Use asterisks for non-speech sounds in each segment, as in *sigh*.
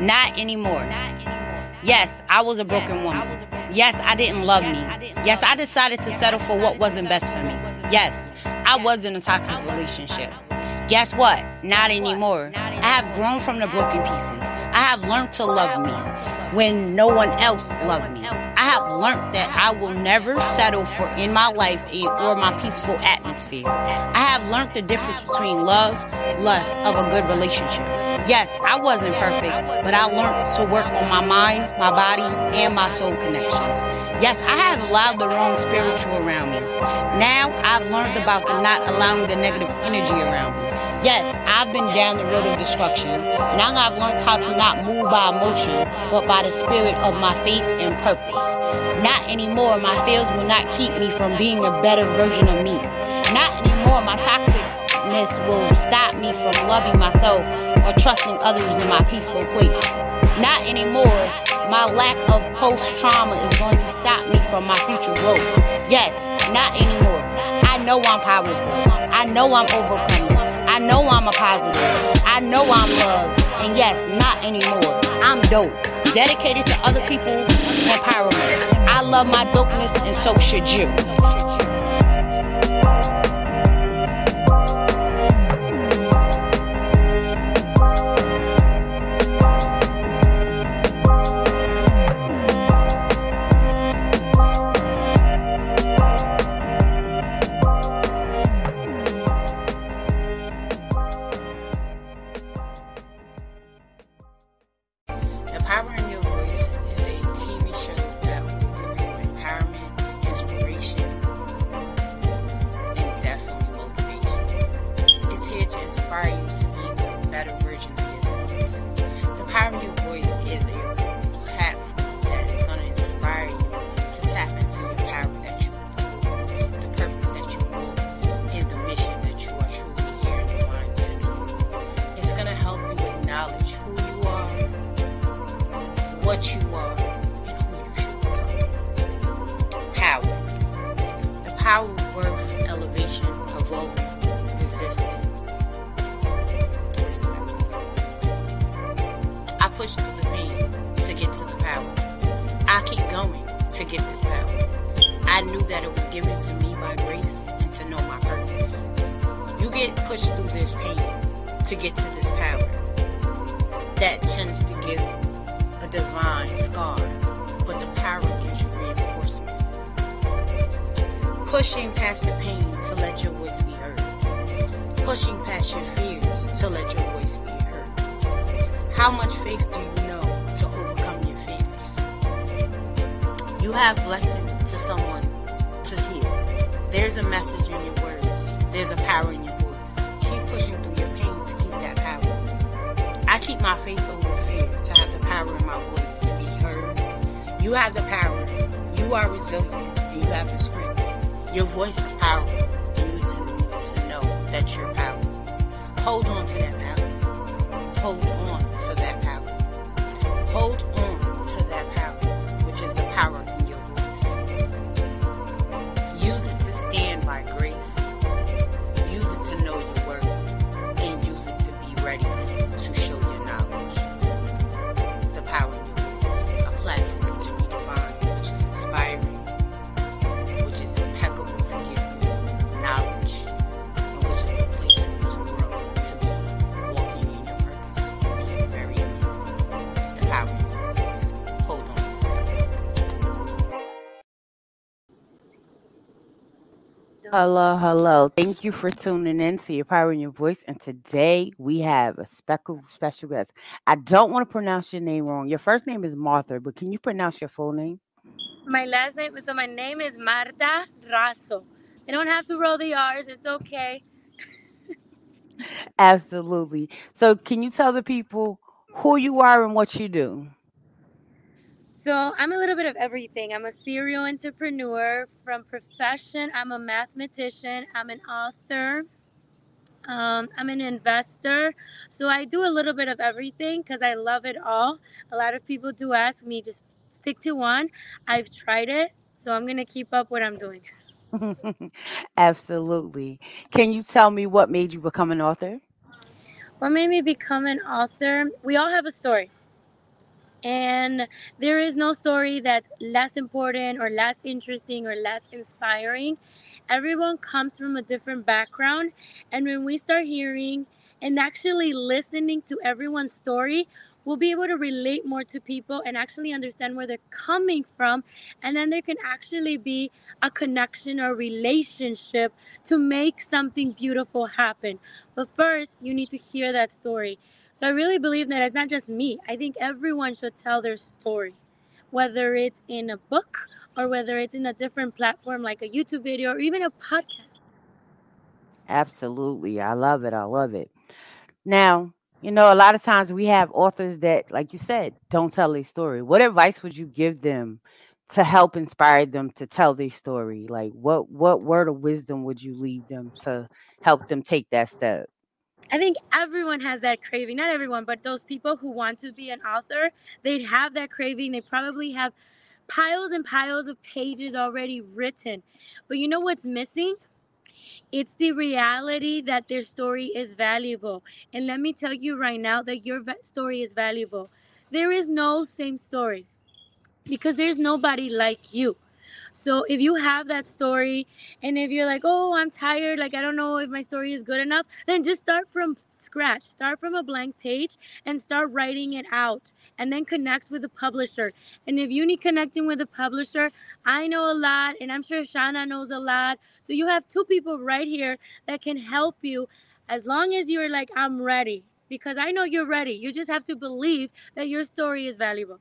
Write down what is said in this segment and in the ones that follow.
Not anymore. Yes, I was a broken woman. Yes, I didn't love me. Yes, I decided to settle for what wasn't best for me. Yes, I was in a toxic relationship. Guess what? Not anymore. I have grown from the broken pieces. I have learned to love me when no one else loved me. I have learned that I will never settle for in my life or my peaceful atmosphere. I have learned the difference between love, lust of a good relationship. Yes, I wasn't perfect, but I learned to work on my mind, my body, and my soul connections. Yes, I have allowed the wrong spiritual around me. Now I've learned about the not allowing the negative energy around me. Yes, I've been down the road of destruction. Now I've learned how to not move by emotion, but by the spirit of my faith and purpose. Not anymore, my fears will not keep me from being a better version of me. Not anymore, my toxicness will stop me from loving myself or trusting others in my peaceful place. Not anymore, my lack of post trauma is going to stop me from my future growth. Yes, not anymore. I know I'm powerful. I know I'm overcoming. I know I'm a positive. I know I'm loved. And yes, not anymore. I'm dope. Dedicated to other people empowerment. I love my dopeness and so should you. to get this power, I knew that it was given to me by grace and to know my purpose. You get pushed through this pain to get to this power. That tends to give a divine scar, but the power gives you reinforcement. Pushing past the pain to let your voice be heard. Pushing past your fears to let your voice be heard. How much faith do you You have blessings to someone to hear. There's a message in your words. There's a power in your voice. Keep pushing through your pain to keep that power. I keep my faith over fear to have the power in my voice to be heard. You have the power. You are resilient you have the strength. Your voice is powerful and you need to know that you're powerful. Hold on to that power. Hold on to that power. Hold Hello, hello. Thank you for tuning in to Your Power in Your Voice. And today we have a special, special guest. I don't want to pronounce your name wrong. Your first name is Martha, but can you pronounce your full name? My last name, so my name is Martha Razo. They don't have to roll the R's. It's okay. *laughs* Absolutely. So, can you tell the people who you are and what you do? So I'm a little bit of everything. I'm a serial entrepreneur from profession. I'm a mathematician. I'm an author. Um, I'm an investor. So I do a little bit of everything because I love it all. A lot of people do ask me, just stick to one. I've tried it. So I'm going to keep up what I'm doing. *laughs* Absolutely. Can you tell me what made you become an author? What made me become an author? We all have a story And there is no story that's less important or less interesting or less inspiring. Everyone comes from a different background. And when we start hearing and actually listening to everyone's story, we'll be able to relate more to people and actually understand where they're coming from. And then there can actually be a connection or relationship to make something beautiful happen. But first, you need to hear that story. So I really believe that it's not just me. I think everyone should tell their story, whether it's in a book or whether it's in a different platform like a YouTube video or even a podcast. Absolutely. I love it. I love it. Now, you know, a lot of times we have authors that, like you said, don't tell their story. What advice would you give them to help inspire them to tell their story? Like what what word of wisdom would you leave them to help them take that step? I think everyone has that craving. Not everyone, but those people who want to be an author, they have that craving. They probably have piles and piles of pages already written. But you know what's missing? It's the reality that their story is valuable. And let me tell you right now that your story is valuable. There is no same story because there's nobody like you. So if you have that story and if you're like, oh, I'm tired, like I don't know if my story is good enough, then just start from scratch. Start from a blank page and start writing it out and then connect with the publisher. And if you need connecting with the publisher, I know a lot and I'm sure Shana knows a lot. So you have two people right here that can help you as long as you're like, I'm ready. Because I know you're ready. You just have to believe that your story is valuable.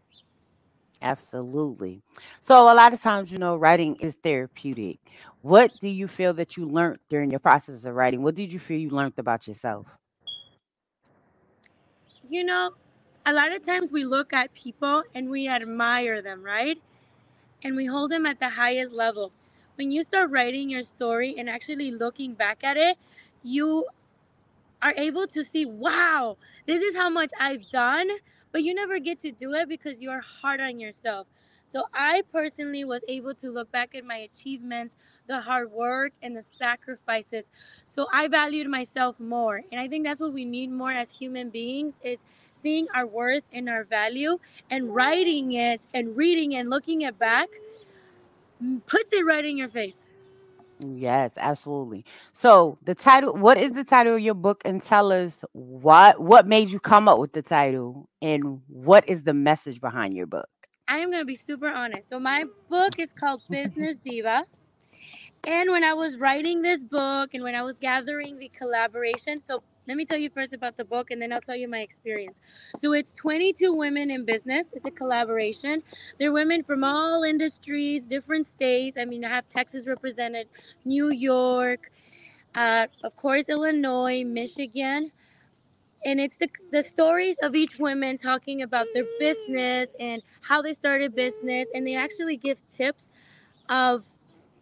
Absolutely. So a lot of times, you know, writing is therapeutic. What do you feel that you learned during your process of writing? What did you feel you learned about yourself? You know, a lot of times we look at people and we admire them, right? And we hold them at the highest level. When you start writing your story and actually looking back at it, you are able to see, wow, this is how much I've done, but you never get to do it because you're hard on yourself. So I personally was able to look back at my achievements, the hard work, and the sacrifices. So I valued myself more. And I think that's what we need more as human beings is seeing our worth and our value and writing it and reading and looking it back mm, puts it right in your face. Yes, absolutely. So the title, what is the title of your book? And tell us what what made you come up with the title and what is the message behind your book? I am going to be super honest. So my book is called *laughs* Business Diva. And when I was writing this book and when I was gathering the collaboration, so let me tell you first about the book and then I'll tell you my experience. So it's 22 women in business. It's a collaboration. They're women from all industries, different states. I mean, I have Texas represented, New York, uh, of course, Illinois, Michigan. And it's the, the stories of each woman talking about their business and how they started business. And they actually give tips of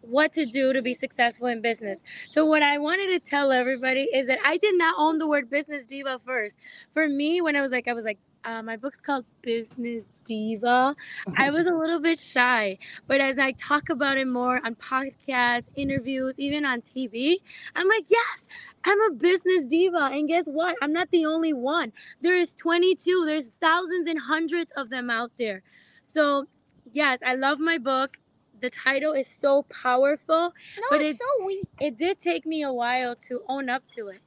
what to do to be successful in business. So what I wanted to tell everybody is that I did not own the word business diva first. For me, when I was like, I was like, uh, my book's called Business Diva. I *laughs* was a little bit shy, but as I talk about it more on podcasts, interviews, even on TV, I'm like, yes, I'm a business diva. And guess what? I'm not the only one. There is 22. There's thousands and hundreds of them out there. So yes, I love my book the title is so powerful, No, but it's it so weak. it did take me a while to own up to it.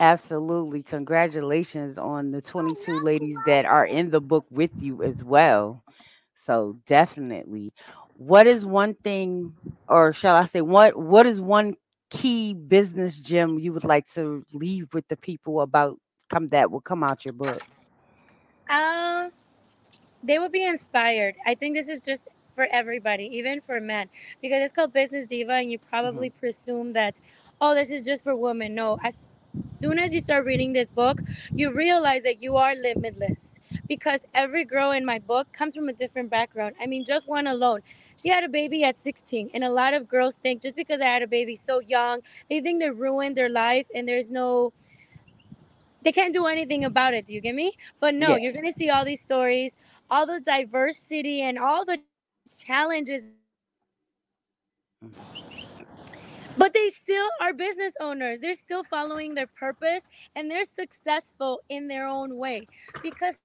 Absolutely. Congratulations on the 22 no. ladies that are in the book with you as well. So definitely. What is one thing or shall I say what what is one key business gem you would like to leave with the people about come that will come out your book? Um, they would be inspired. I think this is just for everybody, even for men, because it's called Business Diva, and you probably mm-hmm. presume that, oh, this is just for women. No, as soon as you start reading this book, you realize that you are limitless because every girl in my book comes from a different background. I mean, just one alone. She had a baby at 16, and a lot of girls think just because I had a baby so young, they think they ruined their life, and there's no they can't do anything about it. Do you get me? But no, Yeah. you're gonna see all these stories, all the diversity and all the challenges. But they still are business owners. They're still following their purpose and they're successful in their own way because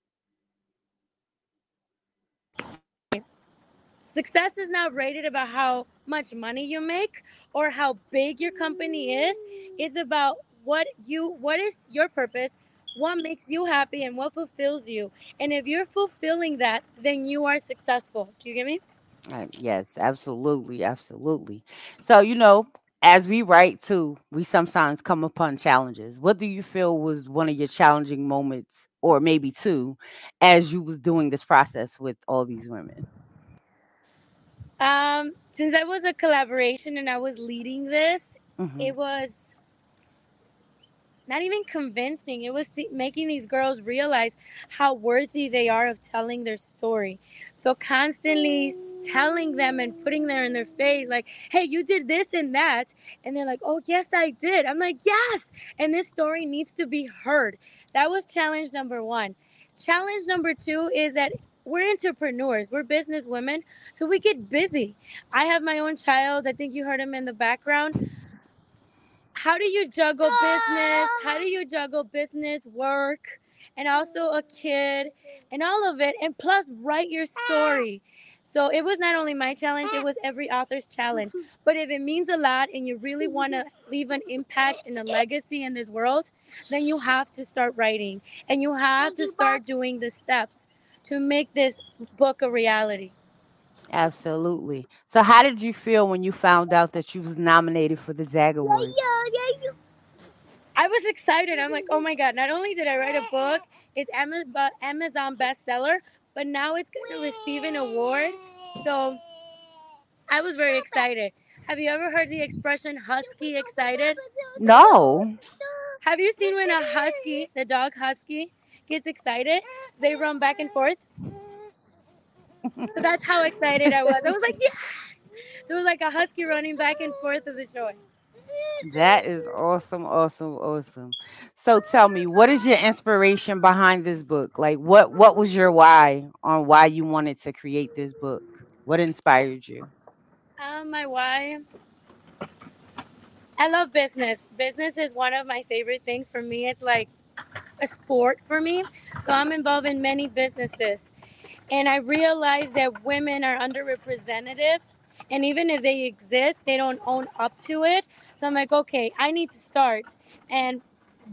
success is not rated about how much money you make or how big your company is. It's about what you what is your purpose what makes you happy and what fulfills you. And if you're fulfilling that, then you are successful. Do you get me? Uh, yes, absolutely, absolutely. So, you know, as we write too, we sometimes come upon challenges. What do you feel was one of your challenging moments, or maybe two, as you was doing this process with all these women? Um, since I was a collaboration and I was leading this, hmm it was not even convincing. It was making these girls realize how worthy they are of telling their story. So constantly telling them and putting there in their face, like, hey, you did this and that. And they're like, oh, yes, I did. I'm like, yes. And this story needs to be heard. That was challenge number one. Challenge number two is that we're entrepreneurs, we're business women, so we get busy. I have my own child. I think you heard him in the background how do you juggle business? Ah. How do you juggle business, work, and also a mm-hmm. kid and all of it? And plus, write your ah. story. So it was not only my challenge, it was every author's challenge. Mm-hmm. But if it means a lot and you really mm-hmm. want to leave an impact and a legacy in this world, then you have to start writing and you have to start doing the steps to make this book a reality. Absolutely. So, how did you feel when you found out that you was nominated for the ZAG Award? I was excited. I'm like, oh my God, not only did I write a book, it's Amazon bestseller, but now it's going to receive an award. So I was very excited. Have you ever heard the expression husky excited? No. Have you seen when a husky, the dog husky, gets excited? They run back and forth. So that's how excited I was. I was like, yes! So it was like a husky running back and forth of the joy. That is awesome, awesome, awesome. So tell me, what is your inspiration behind this book? Like what what was your why on why you wanted to create this book? What inspired you? Um, my why. I love business. Business is one of my favorite things. For me, it's like a sport for me. So I'm involved in many businesses. And I realized that women are underrepresented. And even if they exist, they don't own up to it. So I'm like, okay, I need to start. And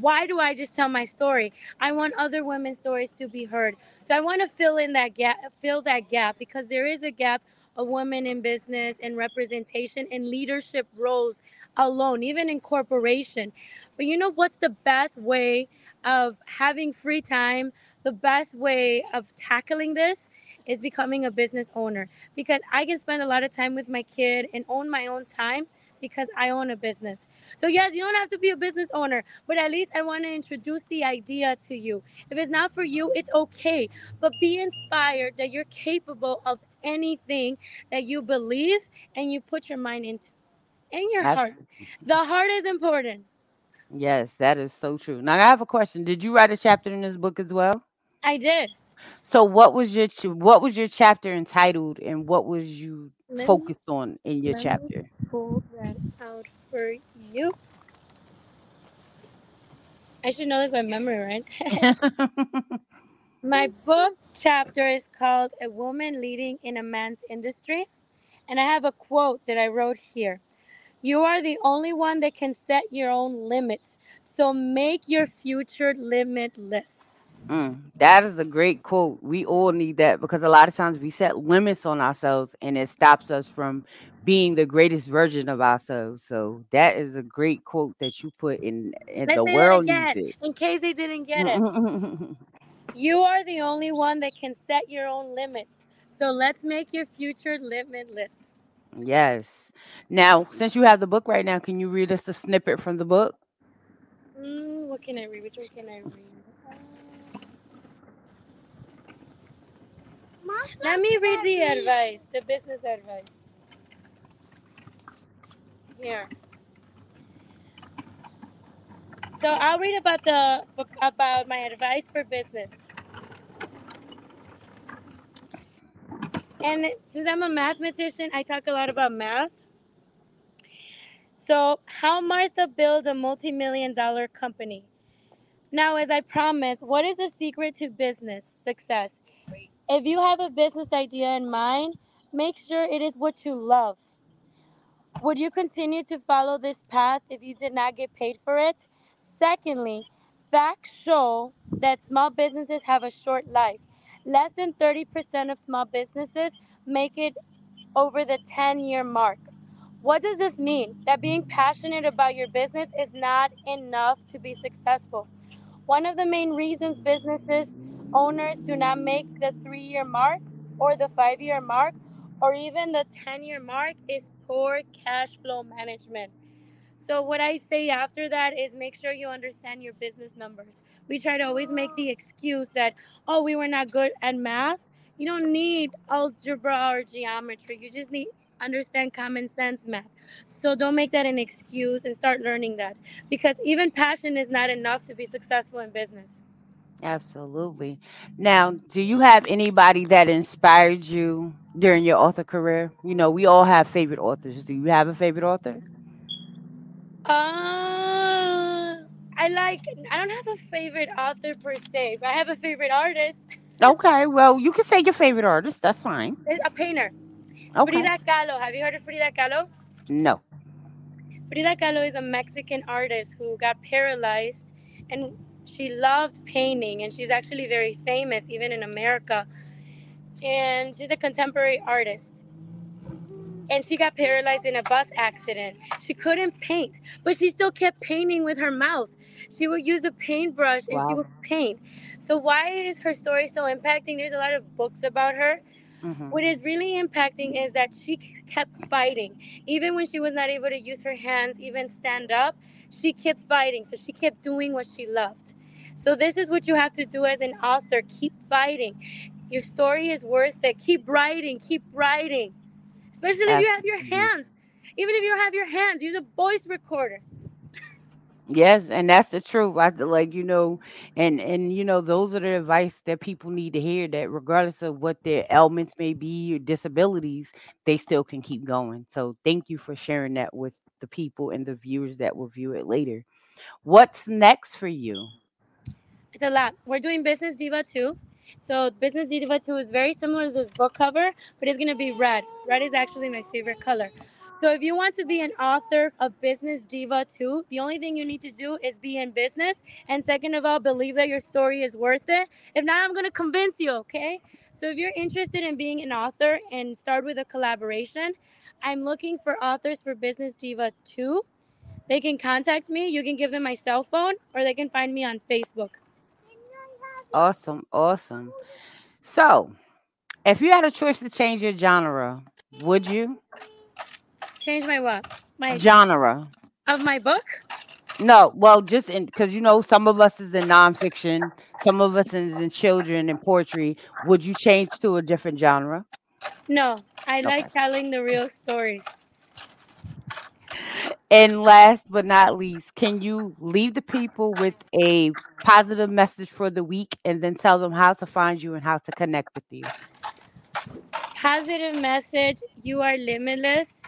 why do I just tell my story? I want other women's stories to be heard. So I want to fill in that gap, fill that gap because there is a gap of women in business and representation and leadership roles alone, even in corporation. But you know what's the best way of having free time? The best way of tackling this is becoming a business owner because I can spend a lot of time with my kid and own my own time because I own a business. So yes, you don't have to be a business owner, but at least I want to introduce the idea to you. If it's not for you, it's okay, but be inspired that you're capable of anything that you believe and you put your mind into and your heart. The heart is important. Yes, that is so true. Now I have a question. Did you write a chapter in this book as well? I did. So what was your ch- what was your chapter entitled and what was you Let me focused on in your chapter? pull that out for you. I should know this by memory, right? *laughs* My *laughs* book chapter is called A Woman Leading in a Man's Industry. And I have a quote that I wrote here. You are the only one that can set your own limits. So make your future limitless. Mm, that is a great quote. We all need that because a lot of times we set limits on ourselves and it stops us from being the greatest version of ourselves. So that is a great quote that you put in, and the world needs it. in case they didn't get it. *laughs* You are the only one that can set your own limits. So let's make your future limitless. yes. Now, since you have the book right now, can you read us a snippet from the book? Mm, what can I read? Which one can I read? Let me read the advice, the business advice. Here. So I'll read about the about my advice for business. And since I'm a mathematician, I talk a lot about math. So, how Martha built a multi-million dollar company. Now, as I promised, what is the secret to business success? If you have a business idea in mind, make sure it is what you love. Would you continue to follow this path if you did not get paid for it? Secondly, facts show that small businesses have a short life. Less than 30% of small businesses make it over the 10 year mark. What does this mean? That being passionate about your business is not enough to be successful. One of the main reasons businesses owners do not make the three year mark or the five year mark or even the 10 year mark is poor cash flow management. So, what I say after that is make sure you understand your business numbers. We try to always make the excuse that, oh, we were not good at math. You don't need algebra or geometry. You just need understand common sense math. So don't make that an excuse and start learning that because even passion is not enough to be successful in business. Absolutely. Now, do you have anybody that inspired you during your author career? You know, we all have favorite authors. Do you have a favorite author? Uh, I like, I don't have a favorite author per se, but I have a favorite artist. Okay, well, you can say your favorite artist. That's fine. A painter. Okay. Frida Kahlo. Have you heard of Frida Kahlo? No. Frida Kahlo is a Mexican artist who got paralyzed and she loved painting and she's actually very famous even in America. And she's a contemporary artist. And she got paralyzed in a bus accident. She couldn't paint, but she still kept painting with her mouth. She would use a paintbrush and wow. she would paint. So, why is her story so impacting? There's a lot of books about her. Mm-hmm. What is really impacting is that she kept fighting. Even when she was not able to use her hands, even stand up, she kept fighting. So she kept doing what she loved. So this is what you have to do as an author. Keep fighting. Your story is worth it. Keep writing. Keep writing. Especially if you have your hands. Even if you don't have your hands, use a voice recorder. Yes, and that's the truth. I like you know, and and you know, those are the advice that people need to hear. That regardless of what their ailments may be or disabilities, they still can keep going. So thank you for sharing that with the people and the viewers that will view it later. What's next for you? It's a lot. We're doing Business Diva 2. So Business Diva 2 is very similar to this book cover, but it's gonna be red. Red is actually my favorite color. So if you want to be an author of Business Diva 2, the only thing you need to do is be in business. And second of all, believe that your story is worth it. If not, I'm going to convince you, okay? So if you're interested in being an author and start with a collaboration, I'm looking for authors for Business Diva 2. They can contact me. You can give them my cell phone or they can find me on Facebook. Awesome. Awesome. So, if you had a choice to change your genre, would you? Change my what? My genre of my book? No, well, just in because you know some of us is in nonfiction, some of us is in children and poetry. Would you change to a different genre? No, I okay. like telling the real stories. And last but not least, can you leave the people with a positive message for the week and then tell them how to find you and how to connect with you? Positive message you are limitless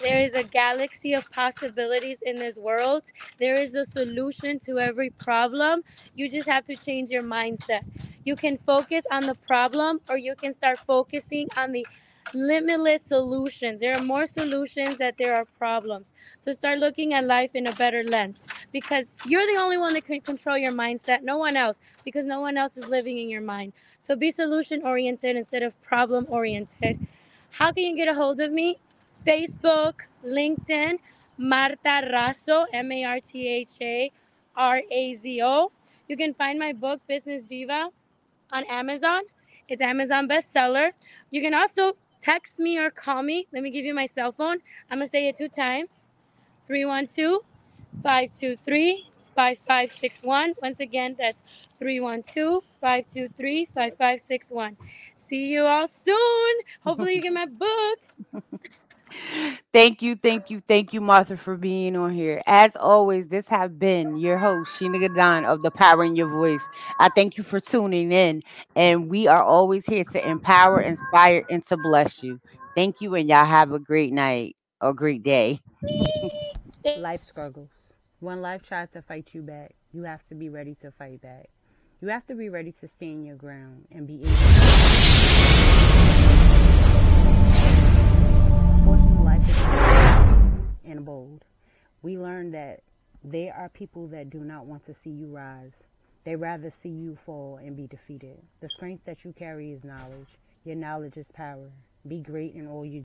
there is a galaxy of possibilities in this world. There is a solution to every problem. You just have to change your mindset. You can focus on the problem or you can start focusing on the limitless solutions. There are more solutions that there are problems. So start looking at life in a better lens because you're the only one that can control your mindset, no one else, because no one else is living in your mind. So be solution oriented instead of problem oriented. How can you get a hold of me? Facebook, LinkedIn, Martha Razo, M A R T H A R A Z O. You can find my book, Business Diva, on Amazon. It's Amazon bestseller. You can also text me or call me. Let me give you my cell phone. I'm going to say it two times 312 523 5561. Once again, that's 312 523 5561. See you all soon. Hopefully, you get my book. *laughs* Thank you, thank you, thank you, Martha, for being on here. As always, this have been your host, Sheena Gadon of The Power in Your Voice. I thank you for tuning in, and we are always here to empower, inspire, and to bless you. Thank you, and y'all have a great night or great day. life struggles. When life tries to fight you back, you have to be ready to fight back. You have to be ready to stand your ground and be able. We learned that there are people that do not want to see you rise. They rather see you fall and be defeated. The strength that you carry is knowledge. Your knowledge is power. Be great in all you